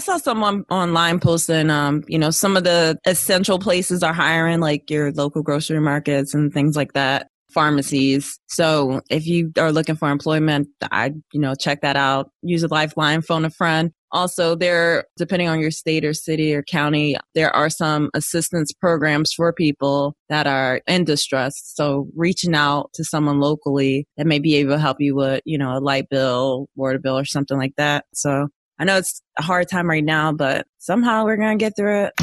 saw someone online posting, um, you know, some of the essential places are hiring, like your local grocery markets and things like that, pharmacies. So if you are looking for employment, I, you know, check that out. Use a lifeline, phone a friend. Also, there, depending on your state or city or county, there are some assistance programs for people that are in distress. So reaching out to someone locally that may be able to help you with, you know, a light bill, water bill or something like that. So I know it's a hard time right now, but somehow we're going to get through it.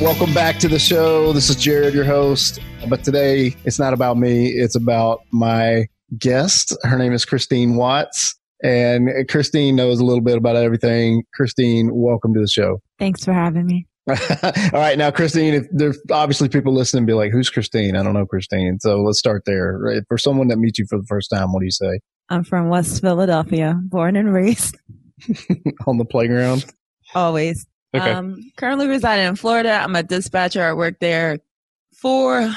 Welcome back to the show. This is Jared, your host. But today it's not about me, it's about my guest. Her name is Christine Watts. And Christine knows a little bit about everything. Christine, welcome to the show. Thanks for having me. All right. Now, Christine, if there's obviously people listening be like, who's Christine? I don't know Christine. So let's start there. Right? For someone that meets you for the first time, what do you say? I'm from West Philadelphia, born and raised. On the playground? Always. Okay. Um, currently residing in Florida. I'm a dispatcher. I work there for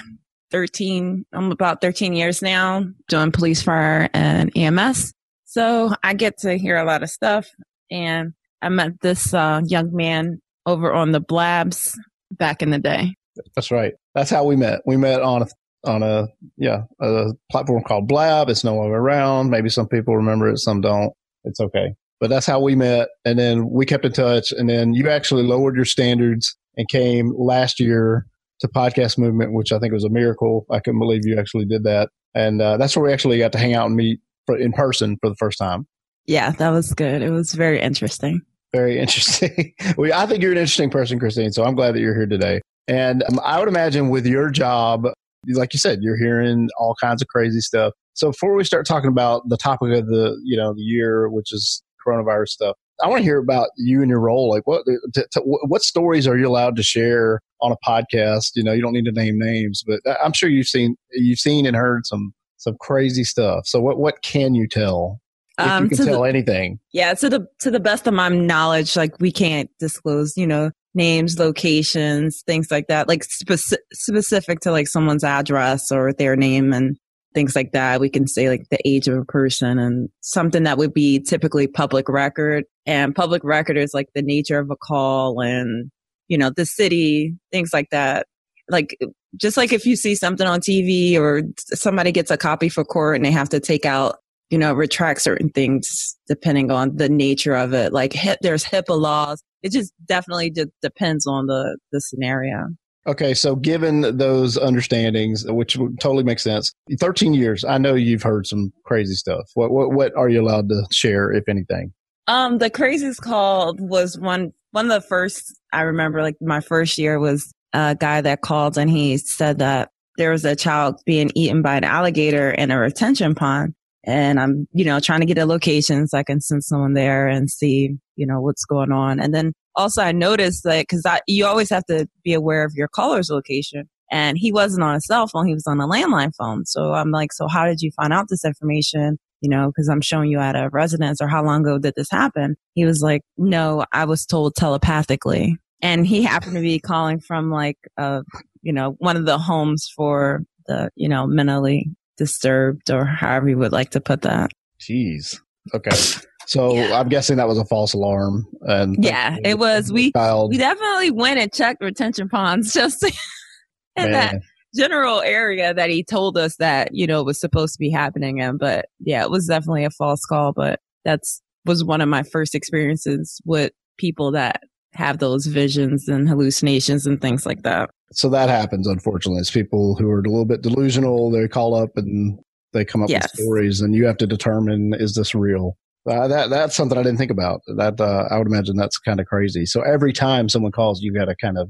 13, I'm about 13 years now doing police, fire, and EMS. So I get to hear a lot of stuff. And I met this uh, young man over on the Blabs back in the day. That's right. That's how we met. We met on a on a yeah a platform called Blab. It's no longer around. Maybe some people remember it, some don't. It's okay. But that's how we met, and then we kept in touch. And then you actually lowered your standards and came last year to Podcast Movement, which I think was a miracle. I couldn't believe you actually did that, and uh, that's where we actually got to hang out and meet for, in person for the first time. Yeah, that was good. It was very interesting. Very interesting. well, I think you're an interesting person, Christine. So I'm glad that you're here today. And um, I would imagine with your job, like you said, you're hearing all kinds of crazy stuff. So before we start talking about the topic of the you know the year, which is coronavirus stuff, I want to hear about you and your role. Like what t- t- what stories are you allowed to share on a podcast? You know, you don't need to name names, but I'm sure you've seen you've seen and heard some some crazy stuff. So what what can you tell? Um, you can tell the, anything. Yeah, to the to the best of my knowledge, like we can't disclose, you know, names, locations, things like that, like speci- specific to like someone's address or their name and things like that. We can say like the age of a person and something that would be typically public record. And public record is like the nature of a call and, you know, the city, things like that. Like just like if you see something on TV or somebody gets a copy for court and they have to take out you know, retract certain things depending on the nature of it. Like hip, there's HIPAA laws. It just definitely de- depends on the, the scenario. Okay, so given those understandings, which totally makes sense, 13 years, I know you've heard some crazy stuff. What, what, what are you allowed to share, if anything? Um, the craziest call was one, one of the first, I remember like my first year was a guy that called and he said that there was a child being eaten by an alligator in a retention pond and I'm, you know, trying to get a location so I can send someone there and see, you know, what's going on. And then also I noticed that cause I, you always have to be aware of your caller's location and he wasn't on a cell phone. He was on a landline phone. So I'm like, so how did you find out this information? You know, cause I'm showing you at a residence or how long ago did this happen? He was like, no, I was told telepathically. And he happened to be calling from like, uh, you know, one of the homes for the, you know, mentally disturbed or however you would like to put that. Jeez. Okay. So yeah. I'm guessing that was a false alarm. And yeah, it was. We child. we definitely went and checked retention ponds just in Man. that general area that he told us that you know was supposed to be happening in. But yeah, it was definitely a false call. But that's was one of my first experiences with people that have those visions and hallucinations and things like that. So that happens unfortunately. It's people who are a little bit delusional they call up and they come up yes. with stories and you have to determine is this real? Uh, that that's something i didn't think about. That uh, i would imagine that's kind of crazy. So every time someone calls you got to kind of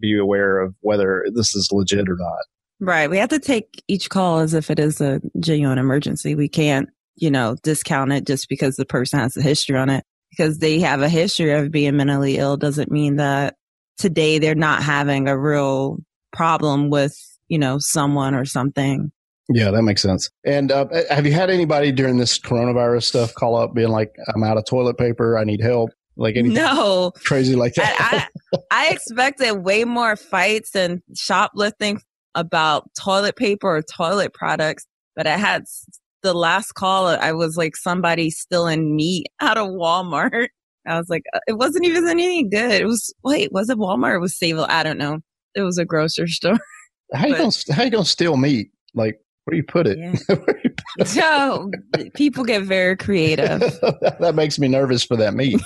be aware of whether this is legit or not. Right. We have to take each call as if it is a genuine emergency. We can't you know discount it just because the person has a history on it because they have a history of being mentally ill doesn't mean that today they're not having a real problem with, you know, someone or something. Yeah, that makes sense. And uh, have you had anybody during this coronavirus stuff call up being like, I'm out of toilet paper, I need help? Like anything no. crazy like that? I, I, I expected way more fights and shoplifting about toilet paper or toilet products. but I had the last call. I was like somebody stealing meat out of Walmart. I was like, uh, it wasn't even anything good. It was wait, was it Walmart? It was Sayville. I don't know. It was a grocery store. How you gonna how you gonna steal meat? Like where do you put it? Yeah. so people get very creative. that makes me nervous for that meat.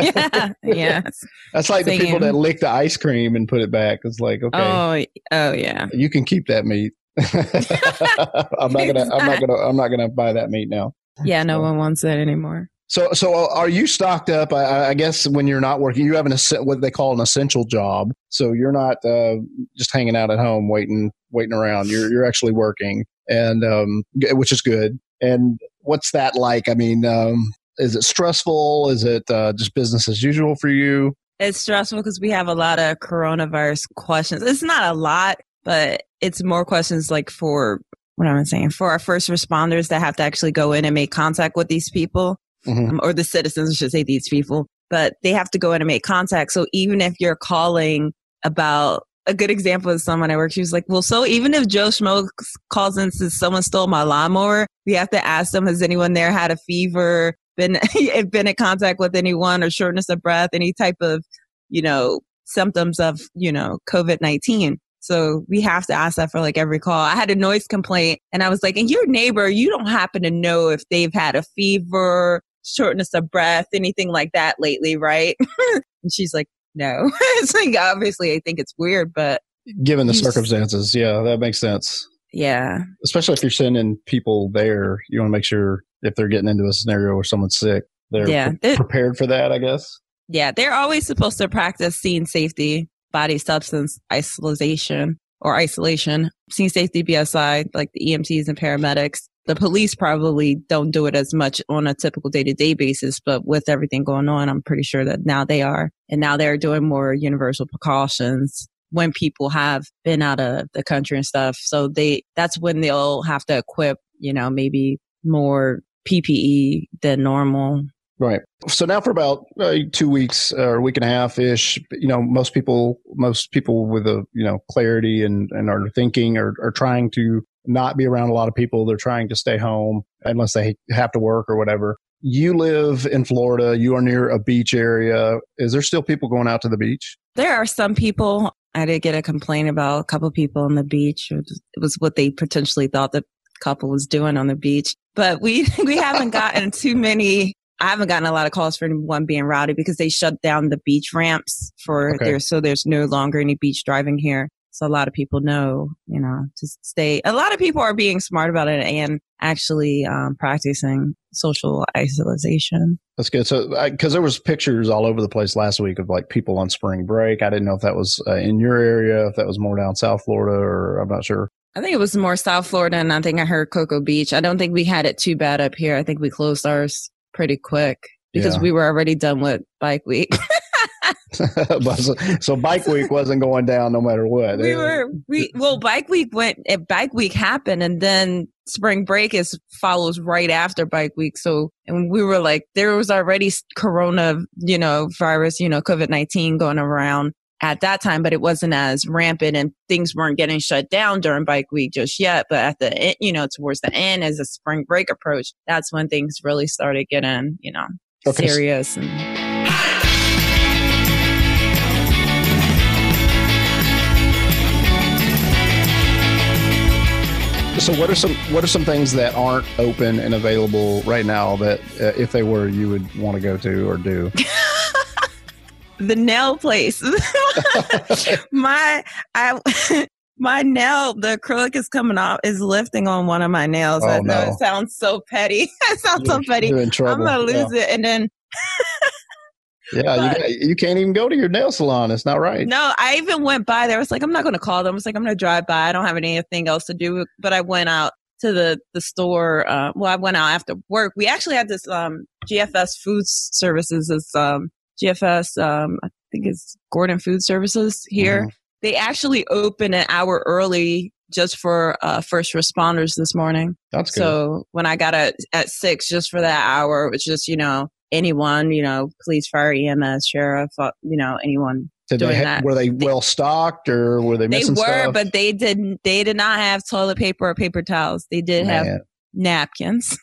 yeah, yeah. That's like the people that lick the ice cream and put it back. It's like okay, oh, oh yeah. You can keep that meat. I'm not gonna. I'm not gonna. I'm not gonna buy that meat now. Yeah, no so. one wants that anymore. So, so are you stocked up? I, I, guess when you're not working, you have an what they call an essential job. So you're not uh, just hanging out at home waiting, waiting around. You're you're actually working, and um, which is good. And what's that like? I mean, um, is it stressful? Is it uh, just business as usual for you? It's stressful because we have a lot of coronavirus questions. It's not a lot, but it's more questions like for what am I saying? For our first responders that have to actually go in and make contact with these people mm-hmm. um, or the citizens, I should say these people, but they have to go in and make contact. So even if you're calling about a good example is someone I work, she was like, well, so even if Joe Schmo calls and says someone stole my lawnmower, we have to ask them, has anyone there had a fever, been, been in contact with anyone or shortness of breath, any type of, you know, symptoms of, you know, COVID-19. So we have to ask that for like every call. I had a noise complaint and I was like, and your neighbor, you don't happen to know if they've had a fever, shortness of breath, anything like that lately, right? and she's like, no. it's like, obviously, I think it's weird, but. Given the circumstances, yeah, that makes sense. Yeah. Especially if you're sending people there, you want to make sure if they're getting into a scenario where someone's sick, they're yeah, pre- prepared for that, I guess. Yeah, they're always supposed to practice scene safety, body substance isolation or isolation, scene safety BSI, like the EMTs and paramedics the police probably don't do it as much on a typical day to day basis, but with everything going on, I'm pretty sure that now they are. And now they're doing more universal precautions when people have been out of the country and stuff. So they, that's when they'll have to equip, you know, maybe more PPE than normal. Right. So now for about uh, two weeks or a week and a half ish, you know, most people, most people with a, you know, clarity and, and are thinking or are trying to not be around a lot of people. They're trying to stay home unless they have to work or whatever. You live in Florida. You are near a beach area. Is there still people going out to the beach? There are some people. I did get a complaint about a couple people on the beach. It was what they potentially thought the couple was doing on the beach. But we we haven't gotten too many. I haven't gotten a lot of calls for anyone being rowdy because they shut down the beach ramps for okay. there, so there's no longer any beach driving here. So a lot of people know, you know, to stay. A lot of people are being smart about it and actually um, practicing social isolation. That's good. So, because there was pictures all over the place last week of like people on spring break. I didn't know if that was uh, in your area, if that was more down South Florida, or I'm not sure. I think it was more South Florida, and I think I heard Cocoa Beach. I don't think we had it too bad up here. I think we closed ours pretty quick because yeah. we were already done with Bike Week. so bike week wasn't going down no matter what. We were we well bike week went if bike week happened and then spring break is follows right after bike week. So and we were like there was already corona, you know, virus, you know, COVID-19 going around at that time, but it wasn't as rampant and things weren't getting shut down during bike week just yet. But at the end, you know, towards the end as the spring break approached, that's when things really started getting, you know, okay. serious and So what are some what are some things that aren't open and available right now that uh, if they were you would want to go to or do? the nail place. my I my nail, the acrylic is coming off, is lifting on one of my nails. Oh, I know no. it sounds so petty. it sounds you're, so petty. I'm gonna lose yeah. it, and then yeah, but, you, you can't even go to your nail salon. It's not right. No, I even went by there. I was like, I'm not going to call them. I was like, I'm going to drive by. I don't have anything else to do. But I went out to the the store. Uh, well, I went out after work. We actually had this um, GFS Food Services. This um, GFS, um, I think it's Gordon Food Services here. Mm-hmm. They actually opened an hour early just for uh, first responders this morning. That's good. So when I got at at six, just for that hour, it was just you know anyone, you know, police, fire, EMS, sheriff, uh, you know, anyone Did they doing ha- that. were they well stocked or were they missing They were, stuff? but they didn't. They did not have toilet paper or paper towels. They did have napkins.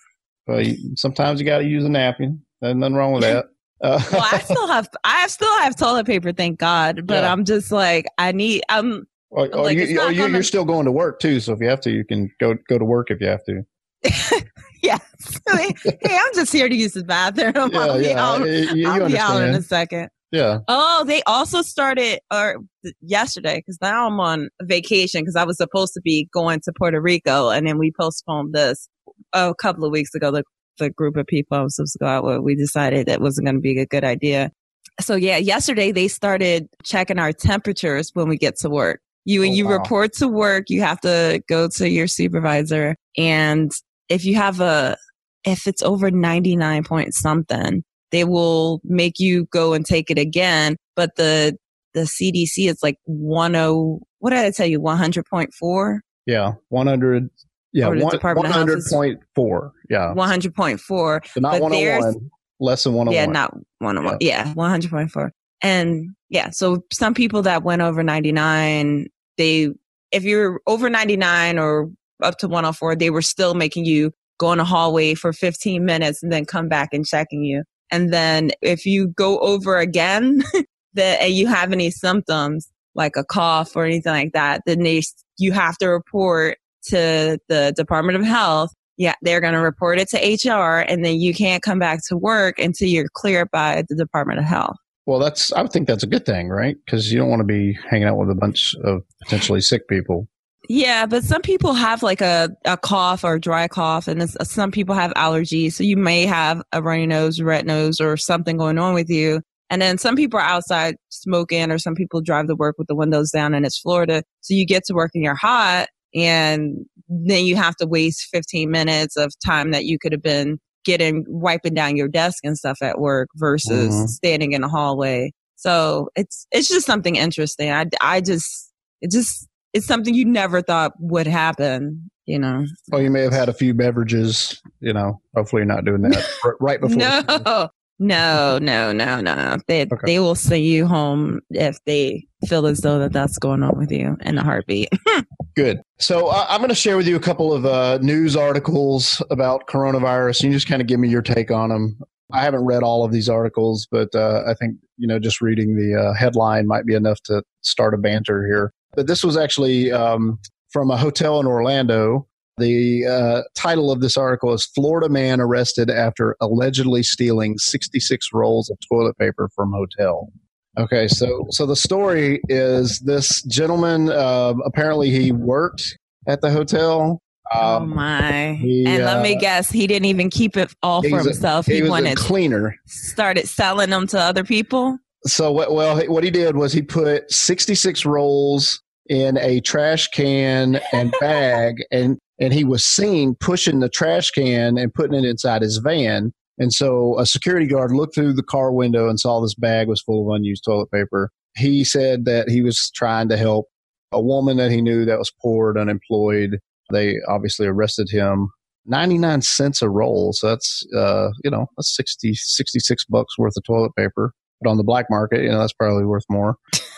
well, you, sometimes you got to use a napkin. There's nothing wrong with that. Uh, Well, I still have. I still have toilet paper, thank God. But Yeah. I'm just like, I need. I'm. or, or like, you, you, gonna... You're still going to work too. So if you have to, you can go go to work if you have to. Yes. hey, I'm just here to use the bathroom. Yeah, I'll be yeah. out, you you I'll be out in a second. Yeah. Oh, they also started or yesterday because now I'm on vacation because I was supposed to be going to Puerto Rico and then we postponed this a couple of weeks ago. The the group of people I was supposed to go out with, we decided that wasn't going to be a good idea. So yeah, yesterday they started checking our temperatures when we get to work. You Oh, you wow. report to work, you have to go to your supervisor, and if you have a if it's over 99 point something, they will make you go and take it again. But the the CDC is like 10 what did I tell you? 100.4? Yeah. 100. Yeah. One, Department of Health is- 100.4. Yeah. 100.4. So not but there's- 101. Less than 101. Yeah, not 101. Yeah, 100.4. And yeah, so some people that went over 99, they, if you're over 99 or up to 104, they were still making you go in a hallway for 15 minutes and then come back and checking you. And then if you go over again that and you have any symptoms like a cough or anything like that, then they, you have to report to the Department of Health yeah, they're going to report it to HR and then you can't come back to work until you're cleared by the Department of Health. Well, that's, I would think that's a good thing, right? Because you don't want to be hanging out with a bunch of potentially sick people. Yeah, but some people have like a, a cough or dry cough and it's, some people have allergies. So you may have a runny nose, red nose or something going on with you. And then some people are outside smoking or some people drive to work with the windows down and it's Florida. So you get to work and you're hot and then you have to waste 15 minutes of time that you could have been getting wiping down your desk and stuff at work versus Mhm. standing in the hallway. So it's it's just something interesting. I I just it just it's something you never thought would happen, you know. Well, you may have had a few beverages, you know, hopefully you're not doing that right before. No. No, no, no, no. They Okay. they will send you home if they feel as though that that's going on with you in a heartbeat. Good. So uh, I'm going to share with you a couple of uh, news articles about coronavirus. You just kind of give me your take on them. I haven't read all of these articles, but uh, I think you know just reading the uh, headline might be enough to start a banter here. But this was actually um, from a hotel in Orlando. The uh, title of this article is "Florida Man Arrested After Allegedly Stealing 66 Rolls of Toilet Paper from Hotel." Okay, so so the story is this gentleman. Uh, apparently, he worked at the hotel. oh Um, my. he, and let me uh, guess, he didn't even keep it all for was a- himself. he He, was a wanted cleaner. started selling them to other people. So what? Well, what he did was he put 66 rolls in a trash can and bag, and and he was seen pushing the trash can and putting it inside his van. And so a security guard looked through the car window and saw this bag was full of unused toilet paper. He said that he was trying to help a woman that he knew that was poor and unemployed. They obviously arrested him. 99 cents a roll. So that's, uh, you know, that's 60, 66 bucks worth of toilet paper. But on the black market, you know, that's probably worth more.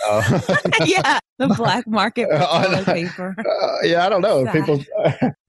Uh, yeah, the black market for toilet paper. uh, yeah, I don't know. Sad. people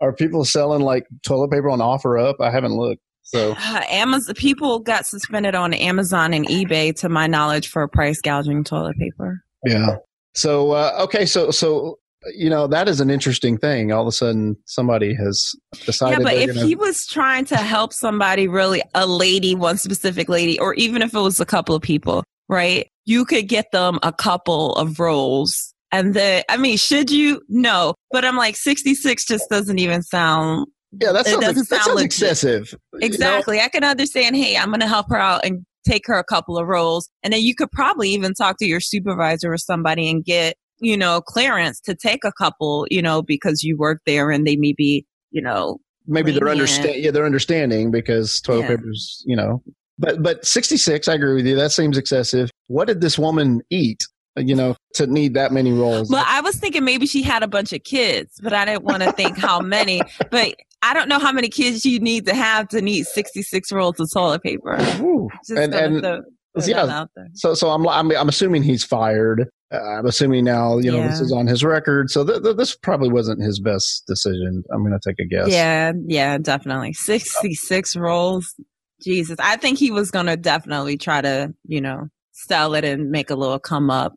are people selling like toilet paper on offer up? I haven't looked. So Uh, Amazon people got suspended on Amazon and eBay, to my knowledge, for price gouging toilet paper. yeah. So uh, okay, so so you know that is an interesting thing. All of a sudden, somebody has decided. yeah, but if gonna, he was trying to help somebody, really a lady, one specific lady, or even if it was a couple of people, right? You could get them a couple of roles And then, I mean, should you? No. But I'm like, 66 just doesn't even sound yeah, that it sounds, doesn't that sound sounds excessive. You know? Exactly. I can understand, hey, I'm going to help her out and take her a couple of roles And then you could probably even talk to your supervisor or somebody and get, you know, clearance to take a couple, you know, because you work there and they may be, you know, maybe they're lenient. understand yeah they're understanding because toilet Yeah. papers you know but but 66 i agree with you that seems excessive what did this woman eat you know to need that many rolls Well, I was thinking maybe she had a bunch of kids, but I didn't want to think how many. But I don't know how many kids you need to have to need 66 rolls of toilet paper. Ooh. Just and and throw- yeah. So so I'm I'm I'm assuming he's fired. Uh, I'm assuming now you know yeah. this is on his record. So th- th- this probably wasn't his best decision. I'm going to take a guess. Yeah, yeah, definitely. 66 roles. Jesus, I think he was going to definitely try to you know sell it and make a little come up.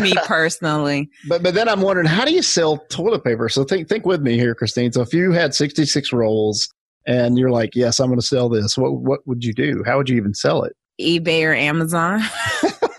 me personally. But but then I'm wondering how do you sell toilet paper? So think think with me here, Christine. So if you had 66 rolls and you're like, yes, I'm going to sell this, what what would you do? How would you even sell it? eBay or Amazon.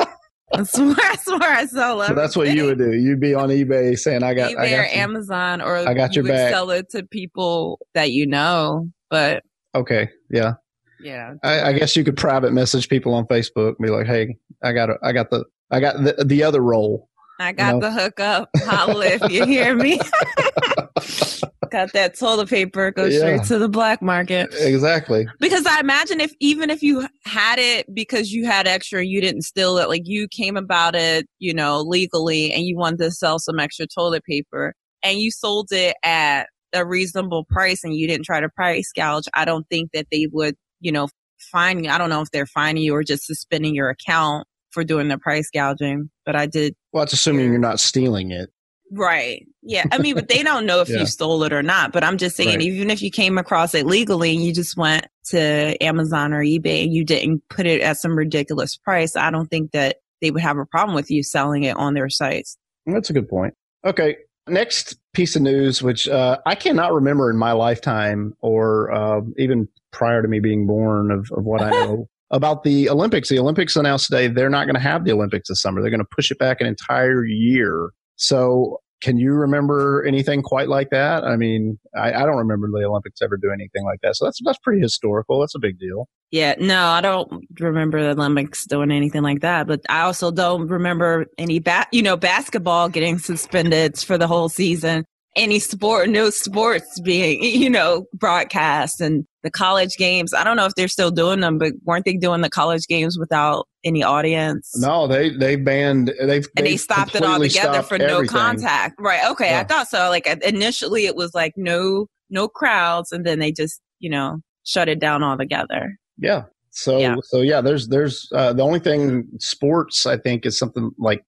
that's, where, that's where I sell it. So that's what you would do. You'd be on eBay saying, "I got eBay I got or you. Amazon," or I got your back. Sell it to people that you know, but okay, yeah, yeah. I, I, guess you could private message people on Facebook, be like, "Hey, I got a, I got the, I got the, the other role. I got you know? the hookup. Holla if you hear me. got that toilet paper. Go yeah. straight to the black market. Exactly. Because I imagine if even if you had it because you had extra, you didn't steal it. Like you came about it, you know, legally, and you wanted to sell some extra toilet paper, and you sold it at a reasonable price, and you didn't try to price gouge. I don't think that they would you know, fine you. I don't know if they're fining you or just suspending your account for doing the price gouging, but I did. Well, it's assuming you're not stealing it. Right. Yeah. I mean, but they don't know if yeah. you stole it or not. But I'm just saying, right. even if you came across it legally and you just went to Amazon or eBay and you didn't put it at some ridiculous price, I don't think that they would have a problem with you selling it on their sites. That's a good point. Okay. Next piece of news, which uh, I cannot remember in my lifetime or uh, even prior to me being born of, of what I know about the Olympics. The Olympics announced today they're not going to have the Olympics this summer. They're going to push it back an entire year. So can you remember anything quite like that? I mean, I, I, don't remember the Olympics ever doing anything like that. So that's that's pretty historical. That's a big deal. Yeah, no, I don't remember the Olympics doing anything like that. But I also don't remember any bat, you know, basketball getting suspended for the whole season any sport, no sports being, you know, broadcast and the college games. I don't know if they're still doing them, but weren't they doing the college games without any audience? No, they they banned they've and they stopped it all together for everything. no contact. Right? Okay, yeah. I thought so. Like initially, it was like no no crowds, and then they just you know shut it down altogether. Yeah. So yeah. so yeah, there's there's uh, the only thing sports I think is something like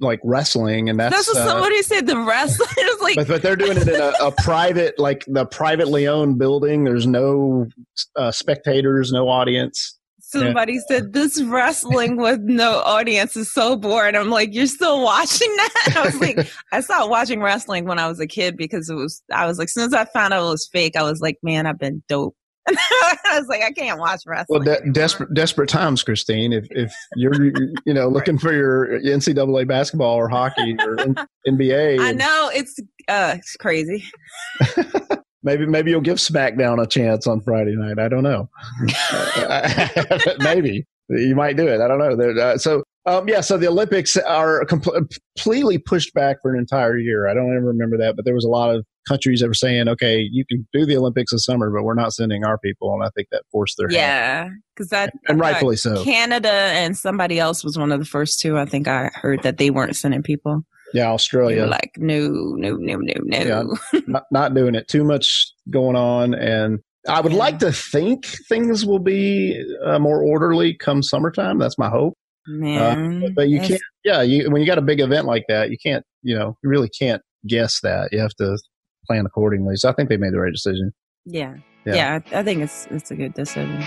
like wrestling, and that's that's what uh, somebody said. The wrestling is like, but, but they're doing it in a, a, private, like the privately owned building. There's no uh, spectators, no audience. Somebody yeah. said this wrestling with no audience is so boring. I'm like, you're still watching that? I was like, I stopped watching wrestling when I was a kid because it was. I was like, as soon as I found out it was fake, I was like, man, I've been dope. I was like, I can't watch wrestling. Well, de- desperate, desperate times, Christine. If if you're you know looking for your NCAA basketball or hockey or NBA, I know it's uh it's crazy. maybe maybe you'll give SmackDown a chance on Friday night. I don't know. maybe you might do it. I don't know. Uh, so um, yeah, so the Olympics are completely pushed back for an entire year. I don't even remember that, but there was a lot of countries that were saying, "Okay, you can do the Olympics this summer, but we're not sending our people," and I think that forced their yeah, because that and rightfully so. Canada and somebody else was one of the first two. I think I heard that they weren't sending people. Yeah, Australia. Like no, no, no, no, no. Yeah, not, not doing it. Too much going on, and I would like to think things will be uh, more orderly come summertime. That's my hope. Man, uh, but, you can't. Yeah, you, when you got a big event like that, you can't. You know, you really can't guess that. You have to plan accordingly. So I think they made the right decision. Yeah, yeah, yeah I think it's it's a good decision.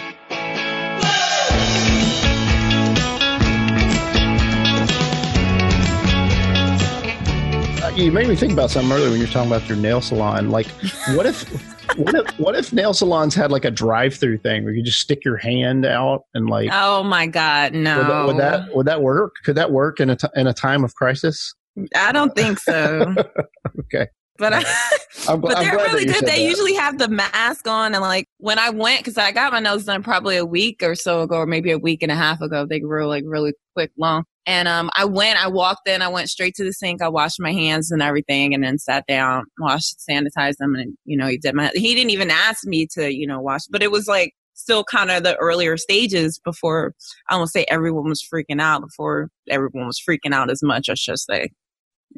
You made me think about something earlier when you were talking about your nail salon. Like, what if what if what if nail salons had like a drive-through thing where you just stick your hand out and like? Oh my god, no! Would that would that, would that work? Could that work in a t- in a time of crisis? I don't think so. okay. But I, I'm, but they're really good. They that. usually have the mask on, and like when I went, because I got my nose done probably a week or so ago, or maybe a week and a half ago. They grew like really quick, long. And um, I went, I walked in, I went straight to the sink, I washed my hands and everything, and then sat down, washed, sanitized them, and you know, he did my. He didn't even ask me to, you know, wash, but it was like still kind of the earlier stages before I won't say everyone was freaking out, before everyone was freaking out as much, I should say.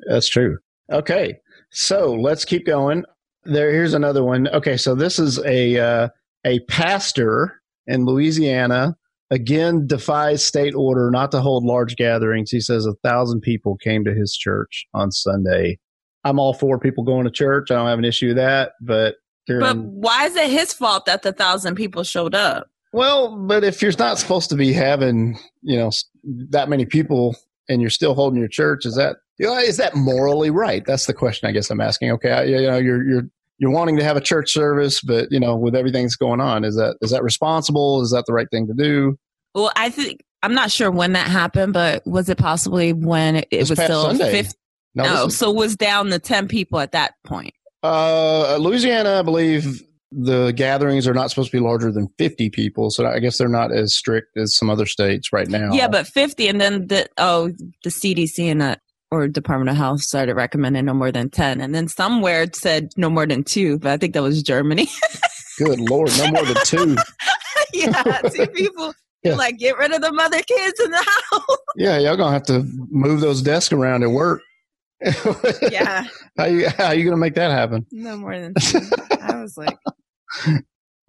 That's true. Okay, so let's keep going. There, here's another one. Okay, so this is a uh, a pastor in Louisiana again defies state order not to hold large gatherings. He says a thousand people came to his church on Sunday. I'm all for people going to church. I don't have an issue with that. But but why is it his fault that the thousand people showed up? Well, but if you're not supposed to be having, you know, that many people and you're still holding your church, is that you know, is that morally right? That's the question I guess I'm asking. Okay, you know, you're you're you're wanting to have a church service, but you know, with everything that's going on, is that is that responsible? Is that the right thing to do? Well, I think I'm not sure when that happened, but was it possibly when it, it was still Sunday. 50? No, no so was down to 10 people at that point. Uh, Louisiana, I believe the gatherings are not supposed to be larger than 50 people so i guess they're not as strict as some other states right now. Yeah but 50 and then the oh the cdc and the or department of health started recommending no more than 10 and then somewhere it said no more than two but i think that was germany. Good lord no more than two. Yeah two people yeah. like get rid of the mother kids in the house. Yeah y'all gonna have to move those desks around at work. Yeah. How you how you gonna make that happen? No more than two. i was like uh,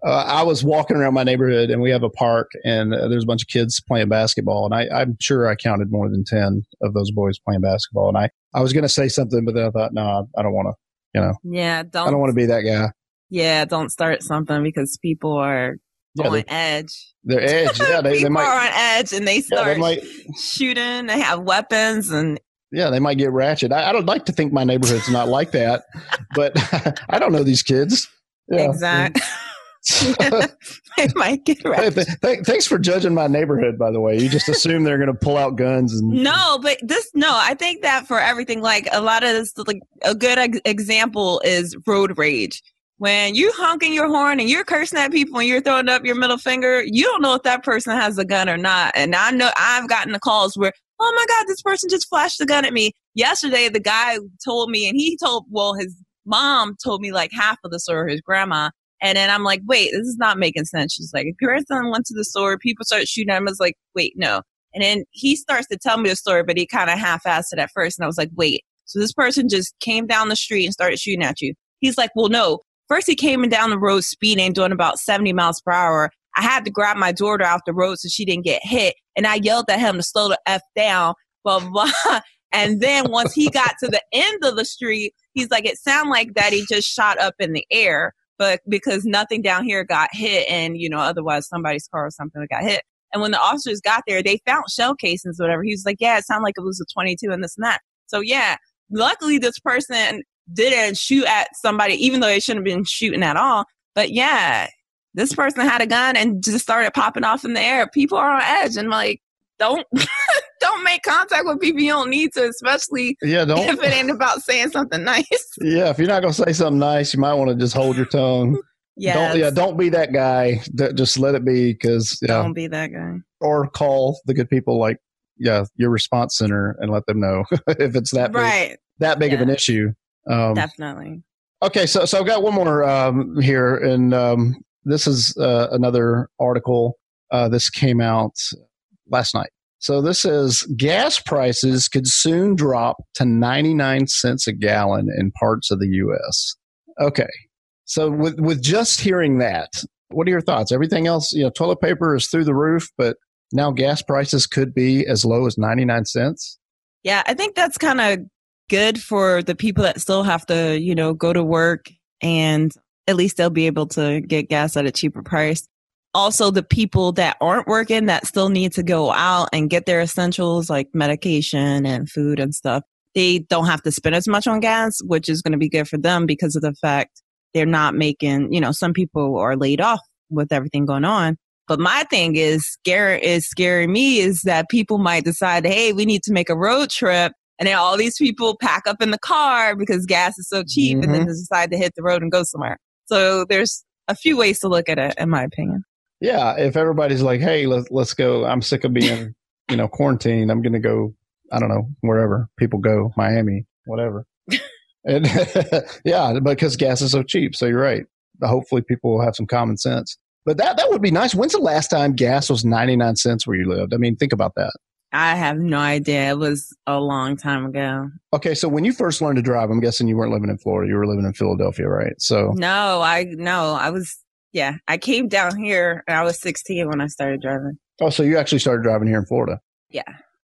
I was walking around my neighborhood and we have a park and uh, there's a bunch of kids playing basketball. And I, am sure I counted more than 10 of those boys playing basketball. And I, I was going to say something, but then I thought, no, I don't want to, you know. Yeah. Don't, I don't want to be that guy. Yeah. Don't start something because people are yeah, on edge. They're edge. Yeah. They, people they might, are on edge and they start yeah, they might, shooting. They have weapons and yeah, they might get ratchet. I, I don't like to think my neighborhood's not like that, but I don't know these kids. Yeah. Exactly. Mm. I might get hey, th- th- thanks for judging my neighborhood, by the way. You just assume they're going to pull out guns and no, but this no. I think that for everything, like a lot of this, like a good ex- example is road rage. When you honking your horn and you're cursing at people and you're throwing up your middle finger, you don't know if that person has a gun or not. And I know I've gotten the calls where, oh my god, this person just flashed a gun at me. Yesterday, the guy told me, and he told, well, his mom told me like half of the story, his grandma and then I'm like, wait, this is not making sense. She's like, your grandson went to the store, people start shooting at him. I was like, wait, no. And then he starts to tell me the story, but he kind of half assed it at first. And I was like, wait, so this person just came down the street and started shooting at you. He's like, well, no. First, he came down the road speeding, doing about 70 miles per hour. I had to grab my daughter off the road so she didn't get hit. And I yelled at him to slow the F down, blah, blah. And then once he got to the end of the street, he's like, it sounded like that he just shot up in the air but because nothing down here got hit and, you know, otherwise somebody's car or something got hit. And when the officers got there, they found shell casings or whatever. He was like, yeah, it sounded like it was a 22 and this and that. So yeah, luckily this person didn't shoot at somebody, even though they shouldn't have been shooting at all. But yeah, this person had a gun and just started popping off in the air. People are on edge and like, don't don't make contact with people you don't need to, especially yeah, don't, if it ain't about saying something nice. Yeah, if you're not gonna say something nice, you might want to just hold your tongue. Yeah, don't, yeah, don't be that guy. Just let it be because yeah, don't be that guy. Or call the good people like yeah your response center and let them know if it's that right big, that big yeah. of an issue. Um, Definitely. Okay, so so I've got one more um, here, and um, this is uh, another article. Uh, this came out last night. So this says gas prices could soon drop to 99 cents a gallon in parts of the US. Okay. So with with just hearing that, what are your thoughts? Everything else, you know, toilet paper is through the roof, but now gas prices could be as low as 99 cents. Yeah, I think that's kind of good for the people that still have to, you know, go to work and at least they'll be able to get gas at a cheaper price also the people that aren't working that still need to go out and get their essentials like medication and food and stuff they don't have to spend as much on gas which is going to be good for them because of the fact they're not making you know some people are laid off with everything going on but my thing is scary is scaring me is that people might decide hey we need to make a road trip and then all these people pack up in the car because gas is so cheap mm-hmm. and then mm-hmm. decide to hit the road and go somewhere so there's a few ways to look at it in my opinion yeah, if everybody's like, "Hey, let's let's go," I'm sick of being, you know, quarantined. I'm going to go. I don't know wherever people go, Miami, whatever. and yeah, because gas is so cheap. So you're right. Hopefully, people will have some common sense. But that that would be nice. When's the last time gas was 99 cents where you lived? I mean, think about that. I have no idea. It was a long time ago. Okay, so when you first learned to drive, I'm guessing you weren't living in Florida. You were living in Philadelphia, right? So No, I no, I was Yeah, I came down here and I was 16 when I started driving. Oh, so you actually started driving here in Florida? Yeah.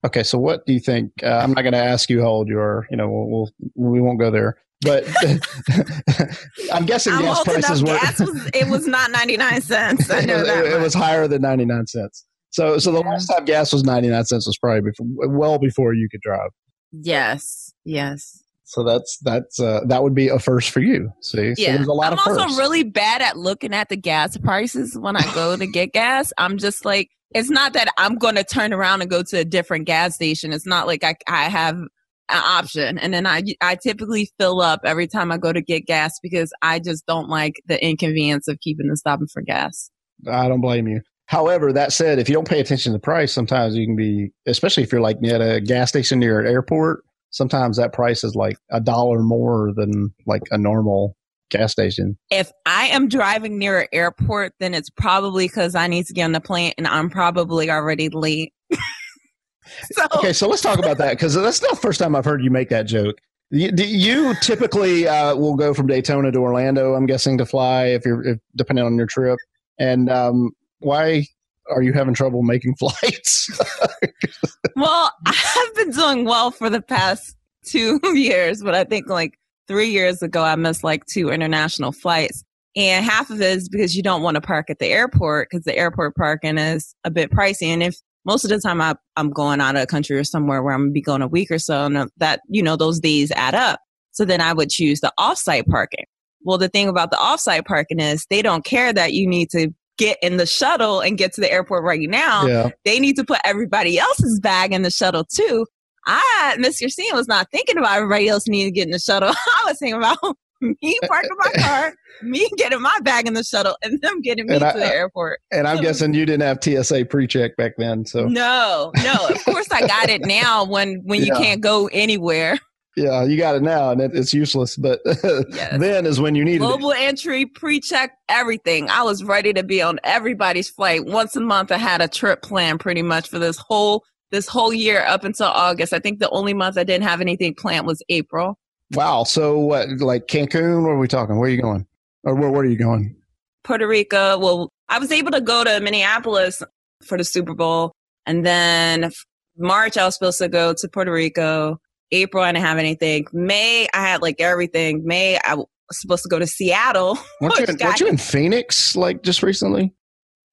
Okay, so what do you think? Uh, I'm not going to ask you how old you are. You know, we'll, we'll we won't go there. But I'm guessing I'm gas prices were. Gas was it was not 99 cents. I know it, that. it was higher than 99 cents. So, so the Yeah. last time gas was 99 cents was probably before, well before you could drive. Yes. Yes. So that's that's uh, that would be a first for you. See, so there's a lot of people. I'm also really bad at looking at the gas prices when I go to get gas. I'm just like, it's not that I'm going to turn around and go to a different gas station. It's not like I, I have an option. And then I, I typically fill up every time I go to get gas because I just don't like the inconvenience of keeping and stopping for gas. I don't blame you. However, that said, if you don't pay attention to the price, sometimes you can be, especially if you're like at a gas station near an airport. Sometimes that price is like a dollar more than like a normal gas station. If I am driving near an airport, then it's probably because I need to get on the plane and I'm probably already late. so Okay, so let's talk about that because that's not the first time I've heard you make that joke. You, you typically uh, will go from Daytona to Orlando. I'm guessing to fly if you're if, depending on your trip. And um, why are you having trouble making flights? Well, I've been doing well for the past two years, but I think like three years ago, I missed like two international flights. And half of it is because you don't want to park at the airport because the airport parking is a bit pricey. And if most of the time I, I'm going out of the country or somewhere where I'm going to be going a week or so, and uh, that, you know, those days add up. So then I would choose the offsite parking. Well, the thing about the offsite parking is they don't care that you need to get in the shuttle and get to the airport right now yeah, they need to put everybody else's bag in the shuttle too. I, Miss Christine, was not thinking about everybody else needing to get in the shuttle. I was thinking about me parking my car, me getting my bag in the shuttle, and them getting me And to I- the airport. and I'm guessing you didn't have TSA pre-check back then. So No, no. Of course, I got it now. When when you can't go anywhere, yeah, you got it now, and it, it's useless. But Yes. then is when you needed it. global entry, pre-check, everything. I was ready to be on everybody's flight. Once a month, I had a trip planned pretty much for this whole this whole year up until August. I think the only month I didn't have anything planned was April. Wow. So what? Like Cancun? Where are we talking? Where are you going? Or where? Where are you going? Puerto Rico. Well, I was able to go to Minneapolis for the Super Bowl. And then March, I was supposed to go to Puerto Rico. April, I didn't have anything. May, I had like everything. May, I was supposed to go to Seattle. Weren't you, in, weren't you in Phoenix like just recently?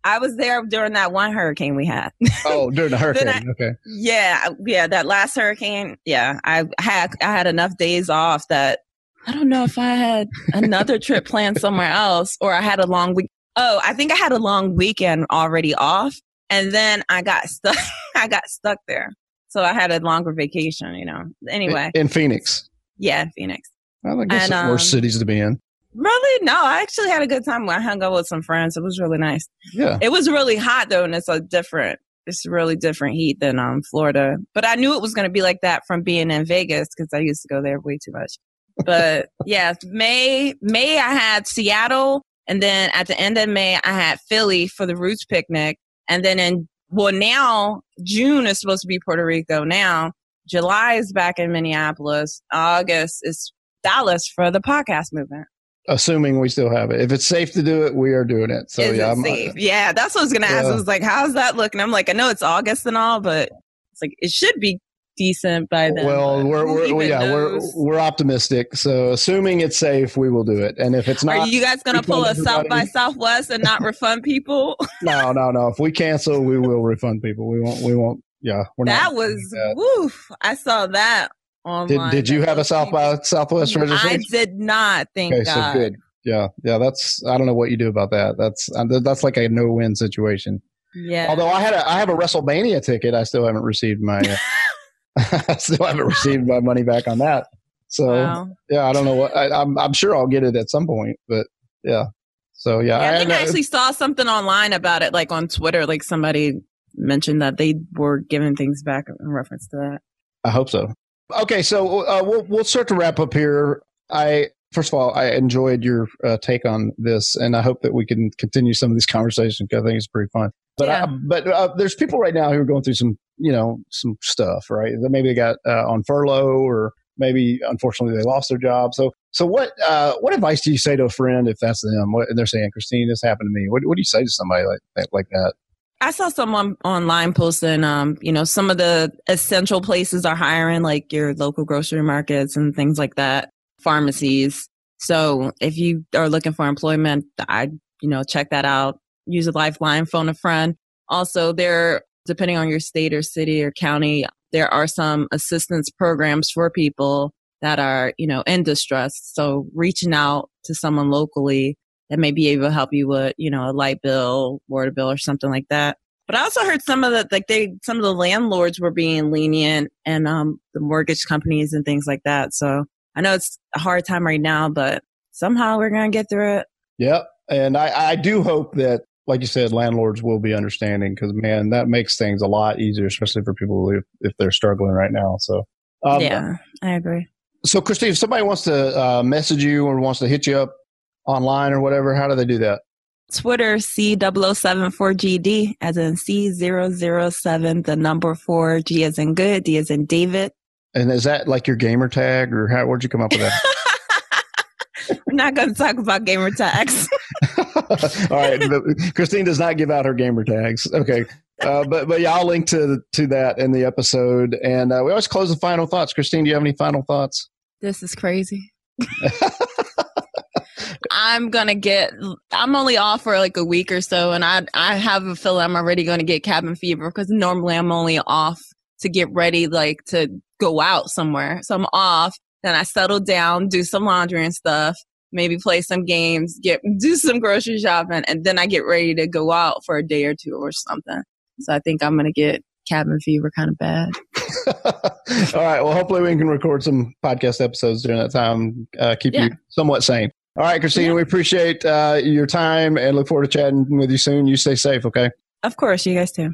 I was there during that one hurricane we had. Oh, during the hurricane. I- okay. yeah, yeah, that last hurricane. Yeah, I had I had enough days off that I don't know if I had another trip planned somewhere else or I had a long week. Oh, I think I had a long weekend already off, and then I got stuck. I got stuck there, so I had a longer vacation. You know. Anyway, In, in Phoenix. yeah, Phoenix. I guess And, the worst um, cities to be in. Really? No, I actually had a good time. I hung out with some friends. It was really nice. Yeah. It was really hot though, and it's a different, it's really different heat than um Florida. But I knew it was going to be like that from being in Vegas because I used to go there way too much. But yeah, May May I had Seattle, and then at the end of May I had Philly for the Roots picnic, and then in well now June is supposed to be Puerto Rico. Now July is back in Minneapolis. August is Dallas for the podcast movement. Assuming we still have it. If it's safe to do it, we are doing it. So is yeah, it I'm, uh, yeah, that's what I was gonna ask. I was like, how's that looking? I'm like, I know it's August and all, but it's like it should be decent by then. well, we're, we're yeah we're we're optimistic. So assuming it's safe, we will do it. And if it's not, Are you guys gonna pull a South by. Southwest and not refund people? no, no, no. If we cancel, we will refund people. We won't. We won't. Yeah, we're that not. was that. woof. I saw that Did, online. did you have a South by Southwest I did not. Thank Okay, God. so good. Yeah, yeah. That's I don't know what you do about that. That's uh, that's like a no win situation. Yeah. Although I had a I have a WrestleMania ticket, I still haven't received my uh, still haven't received my money back on that. So Wow. yeah, I don't know what I, I'm. I'm sure I'll get it at some point, but yeah. So yeah, Yeah, I think I I, actually saw something online about it, like on Twitter. Like somebody mentioned that they were giving things back in reference to that. I hope so. Okay, so uh, we'll we'll start to wrap up here. I first of all, I enjoyed your uh, take on this, and I hope that we can continue some of these conversations because I think it's pretty fun. But Yeah. I, but uh, there's people right now who are going through some you know some stuff, right? Maybe they got uh, on furlough or maybe unfortunately they lost their job. So, so what uh, what advice do you say to a friend if that's them? What, and they're saying, Christine, this happened to me. What, what do you say to somebody like like that? I saw someone online posting, um, you know, some of the essential places are hiring, like your local grocery markets and things like that, pharmacies. So if you are looking for employment, I, you know, check that out. Use a lifeline, phone a friend. Also, there, depending on your state or city or county, there are some assistance programs for people that are, you know, in distress. So reaching out to someone locally that may be able to help you with, you know, a light bill, water bill, or something like that. But I also heard some of the like they some of the landlords were being lenient and um the mortgage companies and things like that. So I know it's a hard time right now, but somehow we're gonna get through it. Yep. And I, I do hope that like you said, landlords will be understanding because man, that makes things a lot easier, especially for people if, if they're struggling right now. So um, yeah, I agree. So Christine, if somebody wants to uh, message you or wants to hit you up online or whatever, how do they do that? Twitter C0074GD as in C007, the number four, G as in good, D as in David. And is that like your gamer tag or how, where'd you come up with that? We're not going to talk about gamer tags. All right. Christine does not give out her gamer tags. Okay. Uh, but but yeah, I'll link to to that in the episode. And uh, we always close with final thoughts. Christine, do you have any final thoughts? This is crazy. I'm gonna get. I'm only off for like a week or so, and I I have a feeling I'm already gonna get cabin fever because normally I'm only off to get ready, like to go out somewhere. So I'm off, then I settle down, do some laundry and stuff, maybe play some games, get do some grocery shopping, and then I get ready to go out for a day or two or something. So I think I'm gonna get cabin fever kind of bad. All right. Well, hopefully we can record some podcast episodes during that time. Uh, keep yeah. you somewhat sane. All right, Christina, yeah. we appreciate uh, your time and look forward to chatting with you soon. You stay safe, okay? Of course. You guys too.